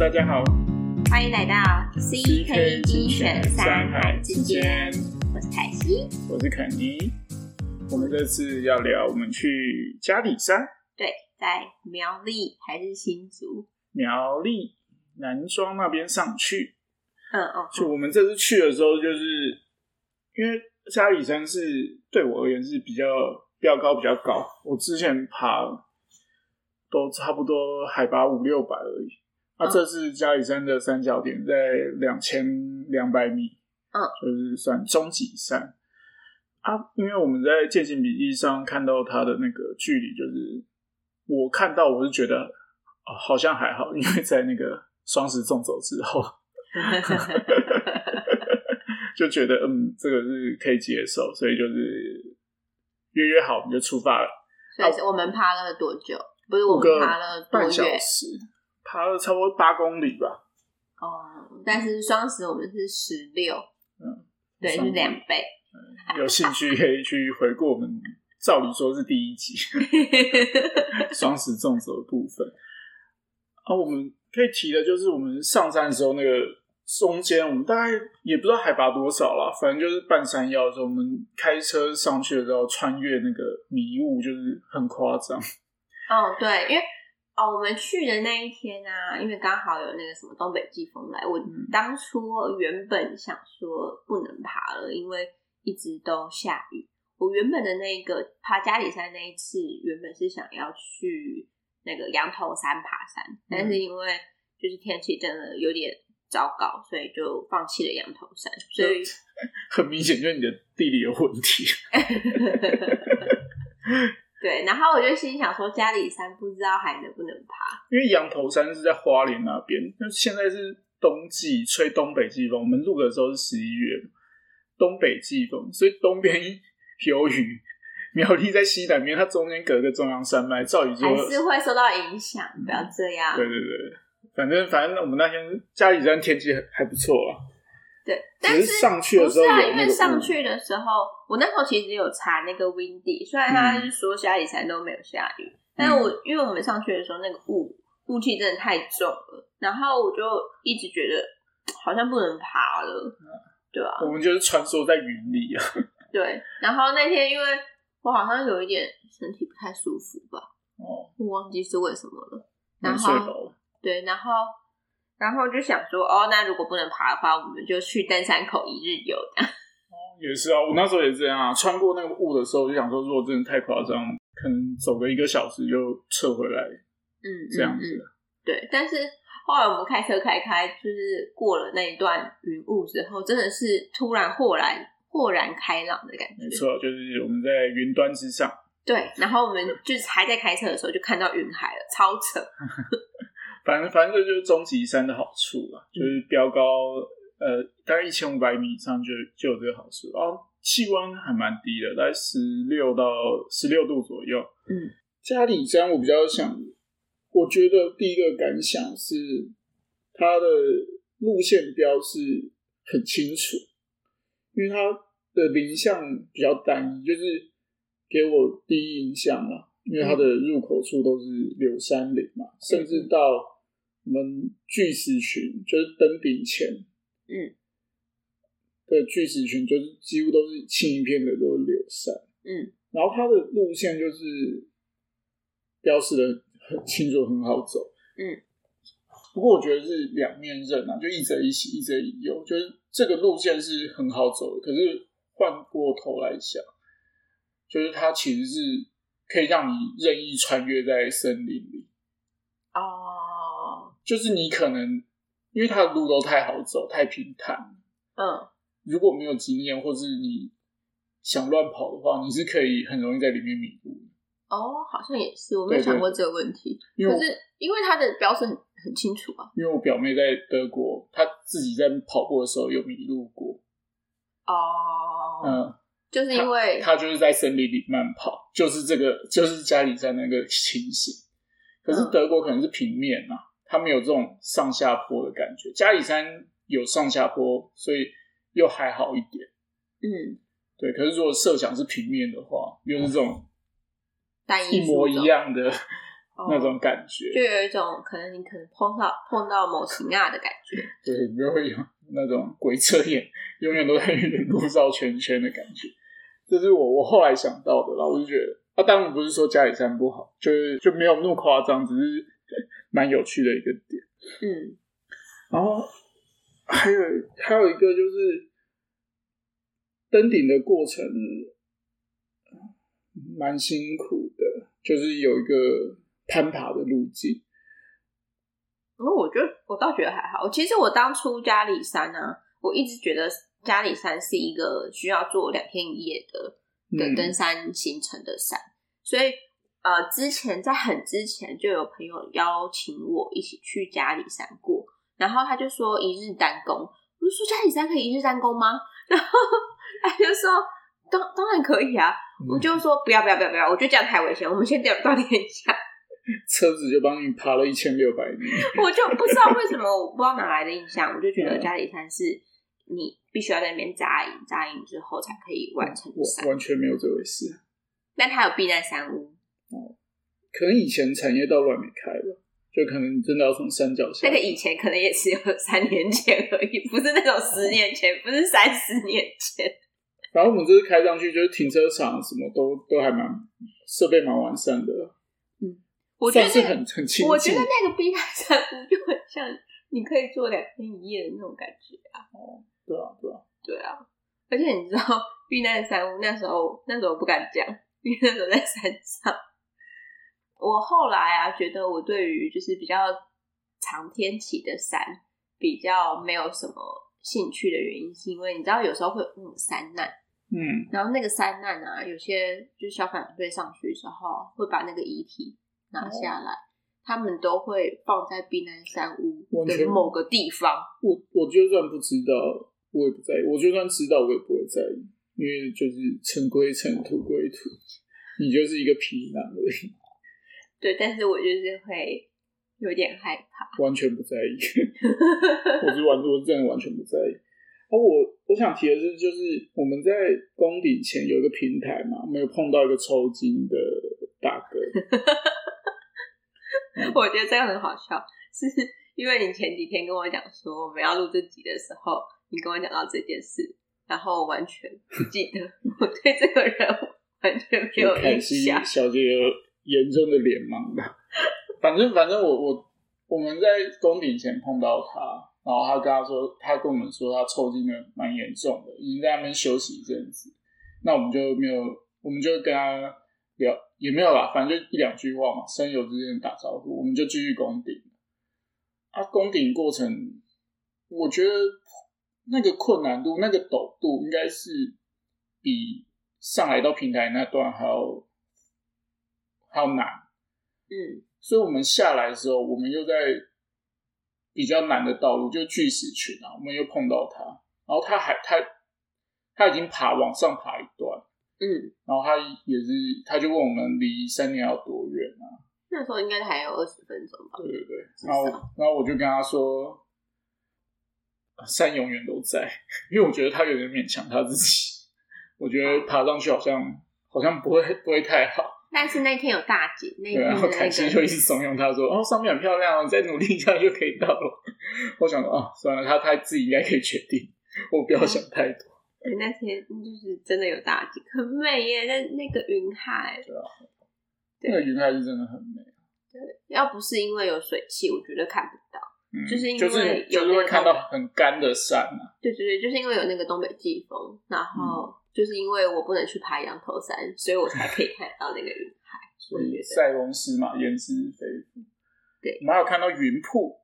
大家好，欢迎来到 CK 精选山海之间，我是凯西，我是肯尼。我们这次要聊我们去嘉里山，对，在苗栗还是新竹？苗栗南庄那边上去。嗯哦，就我们这次去的时候，就是因为嘉里山是对我而言是比较标高比较高，我之前爬都差不多海拔五六百而已。那这是嘉里山的三角点在两千两百米，嗯，就是算中级山啊。因为我们在践行笔记上看到它的那个距离，就是我看到我是觉得哦，好像还好，因为在那个双十纵走之后，就觉得嗯，这个是可以接受，所以就是约约好，我们就出发了。所以我们爬了多久？不是我们爬了多半小？时，爬了差不多八公里吧。哦，但是双十我们是十六，嗯，对，是两倍。有兴趣可以去回顾我们，照理说是第一集 双十重走的部分。啊，我们可以提的就是我们上山的时候，那个中间我们大概也不知道海拔多少啦，反正就是半山腰的时候，我们开车上去的时候，穿越那个迷雾，就是很夸张。哦，对，因为哦，我们去的那一天啊，因为刚好有那个什么东北季风来，我嗯当初原本想说不能爬了，因为一直都下雨。我原本的那个爬嘉里山那一次，原本是想要去那个羊头山爬山，但是因为就是天气真的有点糟糕，所以就放弃了羊头山。所以 很明显就是你的地理有问题。对，然后我就心想说，嘉里山不知道还能不能爬。因为羊头山是在花莲那边，那现在是冬季，吹东北季风。我们录的时候是十一月，东北季风，所以东边有雨。苗栗在西南边，它中间隔个中央山脉，照理说还是会受到影响，不要这样。对对对，反正反正我们那天嘉里山天气还还不错啊。对，但只是上去的时候不是啊，因为上去的时候，我那时候其实有查那个 windy，虽然他是说下雨才都没有下雨，但是我因为我们上去的时候那个雾雾气真的太重了，然后我就一直觉得好像不能爬了，对啊，我们就是穿梭在云里啊。对，然后那天因为我好像有一点身体不太舒服吧，哦，我忘记是为什么了，然后。对，然后。然后就想说，哦，那如果不能爬的话，我们就去登山口一日游这样。也是啊，我那时候也这样啊，穿过那个雾的时候，就想说，如果真的太夸张，可能走个一个小时就撤回来，嗯，这样子。嗯嗯对，但是后来我们开车开开，就是过了那一段云雾之后，真的是突然豁然豁然开朗的感觉。没错，就是我们在云端之上。对，然后我们就是还在开车的时候就看到云海了，超扯。反正反正这就是终极山的好处啦，就是标高呃大概一千五百米以上就就有这个好处，然后气温还蛮低的，大概十六到十六度左右。嗯，嘉里山我比较想，我觉得第一个感想是它的路线标是很清楚，因为它的林相比较单一，就是给我第一印象啦。因为它的入口处都是柳山林嘛，甚至到我们巨石群，就是登顶前，嗯的巨石群，就是几乎都是青一片的都是柳山。嗯然后它的路线就是标示的很清楚，很好走。嗯，不过我觉得是两面刃啊，就一则一喜，一则一忧。就是这个路线是很好走的，可是换过头来想，就是它其实是可以让你任意穿越在森林里。哦，就是你可能因为它的路都太好走，太平坦，嗯如果没有经验，或是你想乱跑的话，你是可以很容易在里面迷路。哦，好像也是，我没有想过这个问题。可是因为它的标示很很清楚啊。因为我表妹在德国，她自己在跑步的时候有迷路过，哦，嗯，就是因为他就是在森林里慢跑，就是这个，就是加里山那个情形。可是嗯德国可能是平面啊，它没有这种上下坡的感觉。加里山有上下坡，所以又还好一点。嗯，对，可是如果设想是平面的话，又是这种单一一模一样的 那种感觉，就有一种可能你可能碰到碰到某型啊的感觉，对，你就会有那种鬼遮眼，永远都在笼罩圈圈的感觉。这是我我后来想到的啦，我就觉得啊，当然不是说家里山不好，就是就没有那么夸张，只是蛮有趣的一个点。嗯，然后还有还有一个就是登顶的过程蛮辛苦的，就是有一个攀爬的路径。然后我觉得我倒觉得还好。其实我当初家里山呢、我一直觉得嘉里山是一个需要做两天一夜的的嗯。登山行程的山，所以呃，之前在很之前就有朋友邀请我一起去嘉里山过，然后他就说一日单攻，我就说嘉里山可以一日单攻吗？然后他就说当当然可以啊，我就说不要不要不要不要，我觉得这样太危险，我们先掉锻炼一下。车子就帮你爬了一千六百米，我就不知道为什么，我不知道哪来的印象，我就觉得嗯。嘉里山是你必须要在那边扎营，扎营之后才可以完成的我。完全没有这回事。那它有避难山屋哦，可能以前产业道路还没开吧，就可能你真的要从山脚下。那个以前可能也只有三年前而已，不是那种十年前，不是三十年前。然后我们这次开上去，就是停车场什么都都还蛮设备蛮完善的，我觉得算是很很亲近。我觉得那个避难山屋就很像你可以做两天一夜的那种感觉啊。对啊对啊，对啊，而且你知道避难山屋那时候那时候不敢讲，因为那时候在山上。我后来啊，觉得我对于就是比较长天起的山比较没有什么兴趣的原因，是因为你知道有时候会有那种山难，嗯，然后那个山难啊，有些就是消防队上去的时候会把那个遗体拿下来，他们都会放在避难山屋的某个地方。我我就算不知道，我也不在意；我就算知道，我也不会在意，因为就是尘归尘，土归土，你就是一个皮囊而已，对，但是我就是会有点害怕。完全不在意。我是完，我真的完全不在意。而我我想提的是，就是我们在攻顶前有一个平台嘛，没有碰到一个抽筋的大哥。我觉得这个很好笑，是因为你前几天跟我讲说我们要录这集的时候，你跟我讲到这件事，然后我完全不记得，我对这个人完全没有印象。小姐有严重的脸盲吧？反正反正我我我们在宫顶前碰到他，然后他跟他说，他跟我们说他抽筋的蛮严重的，已经在那边休息一阵子。那我们就没有，我们就跟他聊，也没有啦，反正就一两句话嘛，山友之间打招呼，我们就继续攻顶。啊，攻顶过程，我觉得那个困难度、那个陡度，应该是比上来到平台那段还要还要难。嗯，所以我们下来的时候，我们又在比较难的道路，就巨石群啊，我们又碰到他，然后他还他他已经爬往上爬一段，嗯，然后他也是，他就问我们离山顶要多远啊？那时候应该还有二十分钟吧。对对对，然后然后我就跟他说，山永远都在，因为我觉得他有点勉强他自己，我觉得爬上去好像好像不会不会太好。但是那天有大姐，那对，然后凯西就一直怂恿他说：“哦，上面很漂亮再努力一下就可以到了。”我想说哦，算了，他他自己应该可以决定，我不要想太多。对那天就是真的有大景，很美耶，那那个云海，对啊那个云海是真的很美，对要不是因为有水汽，我觉得看不到。嗯，就是因为就是有那个就是会看到很干的山啊，对对对，就是因为有那个东北季风，然后就是因为我不能去爬羊头山，所以我才可以 看到那个云海。所以塞翁失马，焉知非福。对我们还有看到云瀑，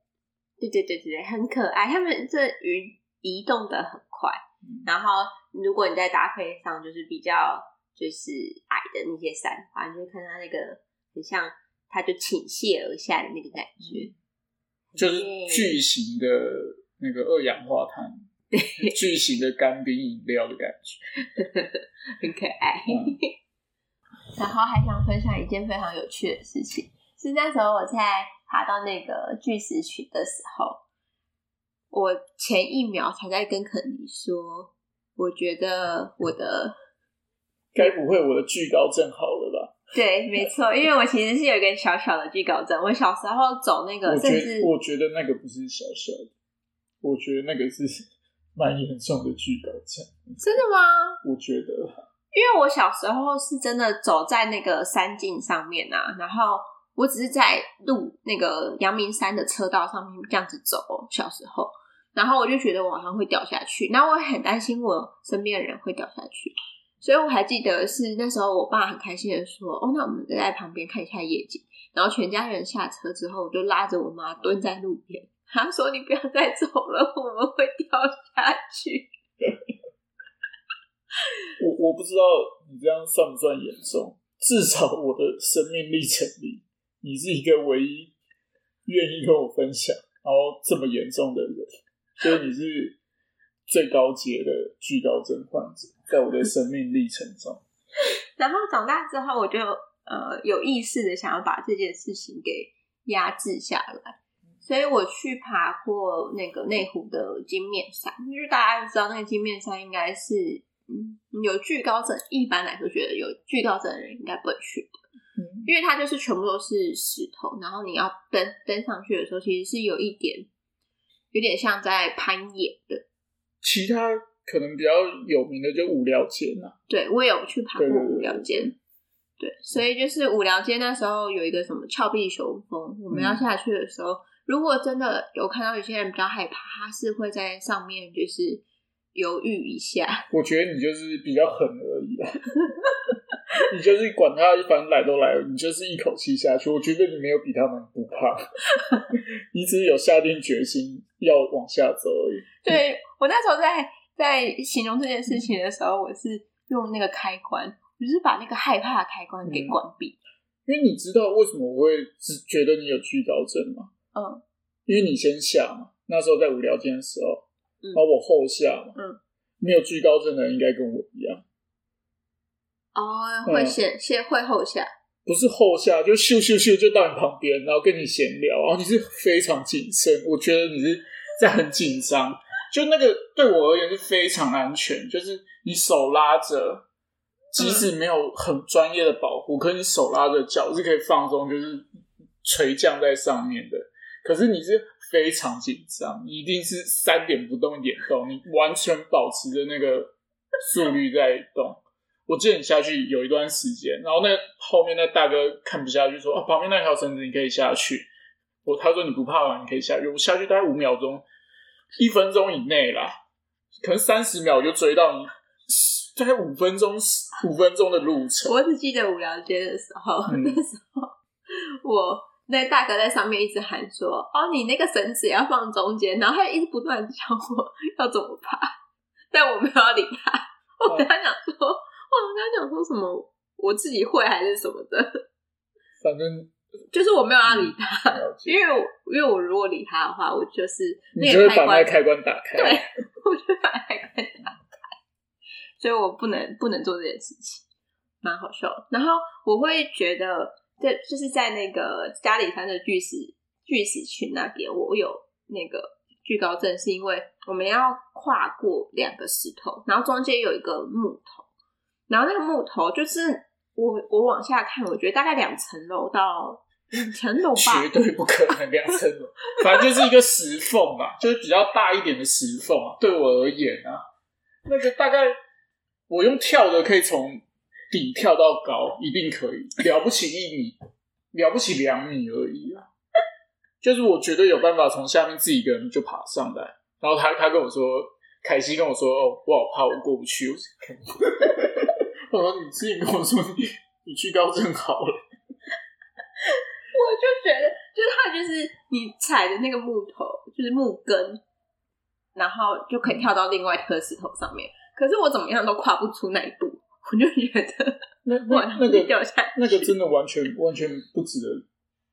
对对对对对，很可爱。他们这云移动的很快，嗯然后如果你再搭配上就是比较就是矮的那些山的话，你就会看到那个很像它就倾泻而下的那个感觉，就是巨型的那个二氧化碳，巨型的干冰饮料的感觉。很可爱。嗯然后还想分享一件非常有趣的事情，是那时候我在爬到那个巨石群的时候，我前一秒才在跟肯尼说，我觉得我的该不会我的巨高症好了吧？对，没错，因为我其实是有一个小小的惧高症。我小时候走那个，我觉甚至得我觉得那个不是小小的，我觉得那个是蛮严重的惧高症。真的吗？我觉得因为我小时候是真的走在那个山径上面啊，然后我只是在路那个阳明山的车道上面这样子走。小时候，然后我就觉得我好像会掉下去，然后我很担心我身边的人会掉下去，所以我还记得是那时候我爸很开心的说：“哦，那我们在旁边看一下夜景。”然后全家人下车之后，我就拉着我妈蹲在路边，他说：“你不要再走了，我们会掉下去。”我我不知道你这样算不算严重，至少我的生命历程里，你是一个唯一愿意跟我分享，然后这么严重的人，所以你是最高阶的巨高症患者，在我的生命历程中。然后长大之后，我就呃有意识的想要把这件事情给压制下来，所以我去爬过那个内湖的金面山，就是大家都知道那个金面山应该是嗯有惧高症，一般来说觉得有惧高症的人应该不会去的，嗯，因为它就是全部都是石头，然后你要登登上去的时候，其实是有一点有点像在攀岩的。其他可能比较有名的就五聊间啊，对我也有去爬过五寮间，对，所以就是五寮街那时候有一个什么峭壁雄峰，我们要嗯下去的时候，如果真的有看到有些人比较害怕，他是会在上面就是犹豫一下，我觉得你就是比较狠而已啦。你就是管他，反正来都来了，你就是一口气下去。我觉得你没有比他们不怕，你只是有下定决心要往下走而已。对我那时候在在形容这件事情的时候，我是用那个开关，我就是把那个害怕的开关给嗯关闭，因为你知道为什么我会只觉得你有惧高症吗？嗯，因为你先下嘛，那时候在无聊间的时候，嗯然后我后下嘛，嗯，没有惧高症的人应该跟我一样，哦，会嗯先先会后下，不是后下就咻咻咻就到你旁边，然后跟你闲聊，然后你是非常谨慎，我觉得你是在很紧张，就那个对我而言是非常安全，就是你手拉着。即使没有很专业的保护，可是你手拉着脚是可以放松，就是垂降在上面的。可是你是非常紧张，你一定是三点不动一点动，你完全保持着那个速率在动。我记得你下去有一段时间，然后那后面那大哥看不下去，说：“啊，旁边那条绳子你可以下去。”我他说你不怕吗？你可以下去。我下去大概五秒钟，一分钟以内啦，可能三十秒我就追到你，大概五分钟五分钟的路程。我只记得无聊街的时候，嗯 那时候我那大哥在上面一直喊说：“哦，你那个绳子也要放中间。”然后他一直不断地教我 要怎么爬，但我没有要理他。我跟他讲说，他讲说什么我自己会还是什么的，反正就是我没有要理他，因为我因为我如果理他的话，我就是你就会把那个开关打开。对，我就把开关打开，所以我不能不能做这件事情，蛮好笑的。然后我会觉得，对就是在那个家里山的巨石巨石群那边，我有那个惧高症，是因为我们要跨过两个石头，然后中间有一个木头，然后那个木头就是我我往下看，我觉得大概两层楼到两层楼吧，绝对不可能两层楼，反正就是一个石缝啊，就是比较大一点的石缝啊。对我而言啊，那个大概我用跳的可以从底跳到高，一定可以，了不起一米，了不起两米而已啊。就是我绝对有办法从下面自己一个人就爬上来。然后他他跟我说，凯西跟我说，哦，我好怕，我过不去。我，我说你之前跟我说你你去高正好了。我就觉得，就是它就是你踩的那个木头，就是木根，然后就可以跳到另外一颗石头上面。可是我怎么样都跨不出那一步，我就觉得那我那那个掉下来那个真的完全完全不值得，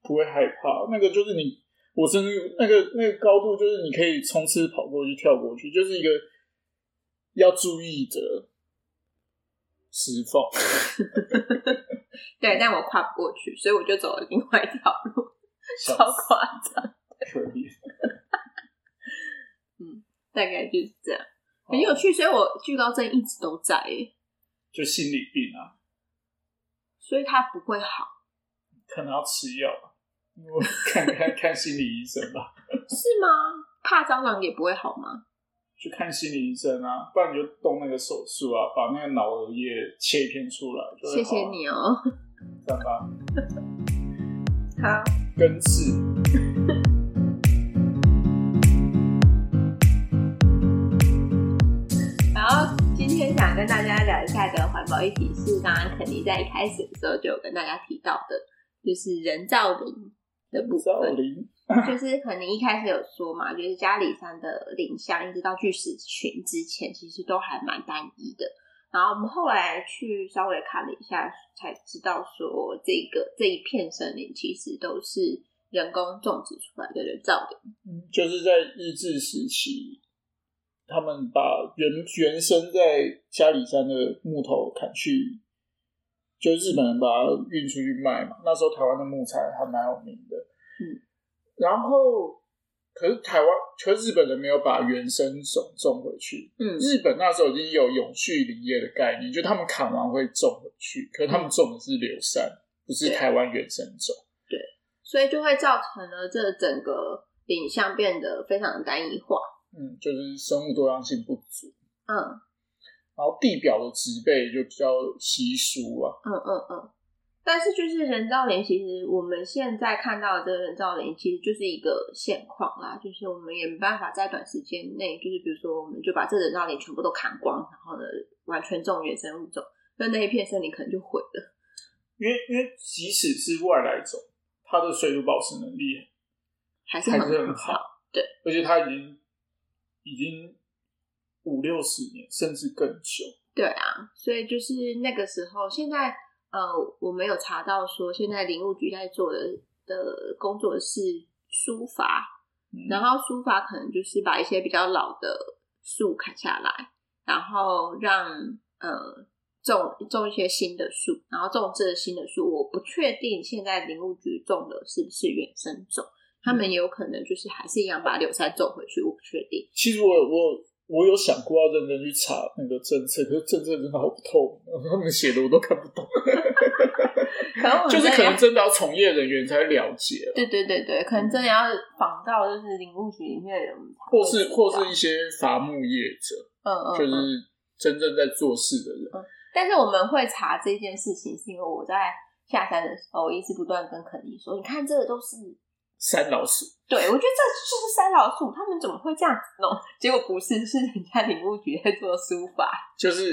不会害怕。那个就是你，我真的那个那个高度，就是你可以冲刺跑过去、跳过去，就是一个要注意的石缝。对，但我跨不过去，所以我就走了另外一条路，超夸张。可怜，大概就是这样，哦很有趣。所以我惧高症一直都在、欸，就心理病啊。所以它不会好，可能要吃药吧，我看看看心理医生吧。是吗？怕蟑螂也不会好吗？去看心理医生啊，不然你就动那个手术啊，把那个脑额叶切片出来。谢谢你哦，这样吧。好，根刺。然后今天想跟大家聊一下的环保议题是，刚刚肯尼在一开始的时候就有跟大家提到的，就是人造林的部分。就是可能一开始有说嘛，就是嘉里山的林相一直到巨石群之前，其实都还蛮单一的。然后我们后来去稍微看了一下，才知道说这个这一片森林其实都是人工种植出来的人造林。嗯，就是在日治时期，他们把原原生在嘉里山的木头砍去，就日本人把它运出去卖嘛。那时候台湾的木材还蛮有名的。嗯。然后，可是台湾，可是日本人没有把原生种种回去。嗯，日本那时候已经有永续林业的概念，就他们砍完会种回去，可是他们种的是柳杉，不是台湾原生种。对，所以就会造成了这整个影像变得非常的单一化。嗯，就是生物多样性不足。嗯，然后地表的植被就比较稀疏啊。嗯嗯嗯。但是就是人造林，其实我们现在看到的这个人造林，其实就是一个现况啦。就是我们也没办法在短时间内，就是比如说，我们就把这人造林全部都砍光，然后呢，完全种原生物种，那那一片森林可能就毁了。因为因为即使是外来种，它的水土保持能力还是还是很好。对，而且它已经已经五六十年，甚至更久。对啊，所以就是那个时候，现在。呃，我没有查到说现在林务局在做的的工作是疏伐，然后书法可能就是把一些比较老的树砍下来，然后让呃种种一些新的树，然后种这新的树，我不确定现在林务局种的是不是原生种，他们也有可能就是还是一样把柳杉种回去，我不确定。其实我我。我有想过要认真去查那个政策，可是政策真的好不透明，他们写的我都看不懂。可能就是可能真的要从业人员才了解。对对对对，可能真的要访到就是林务局里面的人，或是或是一些伐木业者，嗯嗯，就是真正在做事的人。但是我们会查这件事情，是因为我在下山的时候，我一直不断跟肯尼说：“你看，这个都是。”山老鼠，对我觉得这就是山老鼠，他们怎么会这样子弄？结果不是，是人家林务局在做书法，就是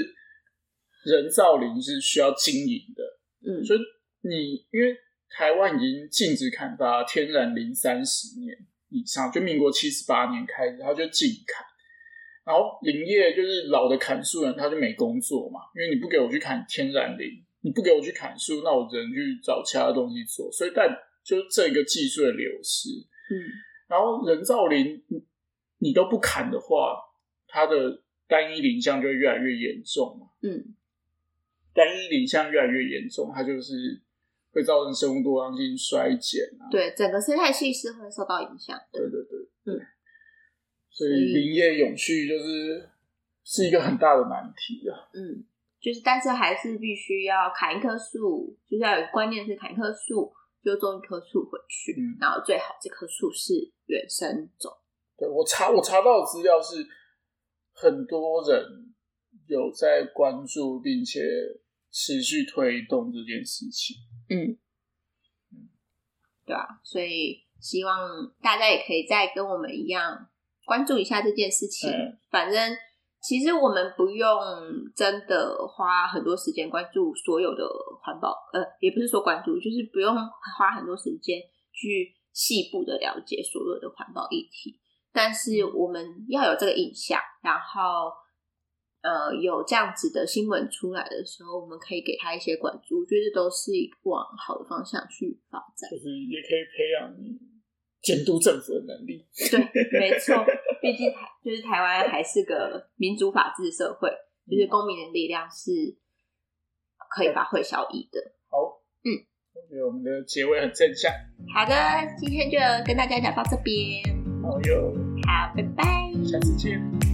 人造林是需要经营的，嗯，所以你因为台湾已经禁止砍伐天然林三十年以上，就民国七十八年开始，他就禁砍，然后林业就是老的砍树人，他就没工作嘛，因为你不给我去砍天然林，你不给我去砍树，那我只能去找其他东西做，所以但。就这个技术的流失，嗯，然后人造林你都不砍的话，它的单一林相就会越来越严重嘛，嗯，单一林相越来越严重，它就是会造成生物多样性衰减啊，对，整个生态系是会受到影响，对对对，嗯，所以林业永续就是是一个很大的难题啊，嗯，就是但是还是必须要砍一棵树，就是要有观念是砍一棵树。就种一棵树回去，然后最好这棵树是原生种。对我查我查到的资料是，很多人有在关注并且持续推动这件事情。嗯嗯，对啊，所以希望大家也可以再跟我们一样关注一下这件事情。反正。其实我们不用真的花很多时间关注所有的环保，呃，也不是说关注，就是不用花很多时间去细部的了解所有的环保议题。但是我们要有这个印象，然后呃有这样子的新闻出来的时候，我们可以给他一些关注，我觉得都是往好的方向去发展，就是也可以培养你监督政府的能力。对，没错。毕竟台就是台湾还是个民主法治社会，就是公民的力量是可以发挥效益的。好，嗯，我觉得我们的结尾很正向。好的，今天就跟大家讲到这边。好哟，好，拜拜，下次见。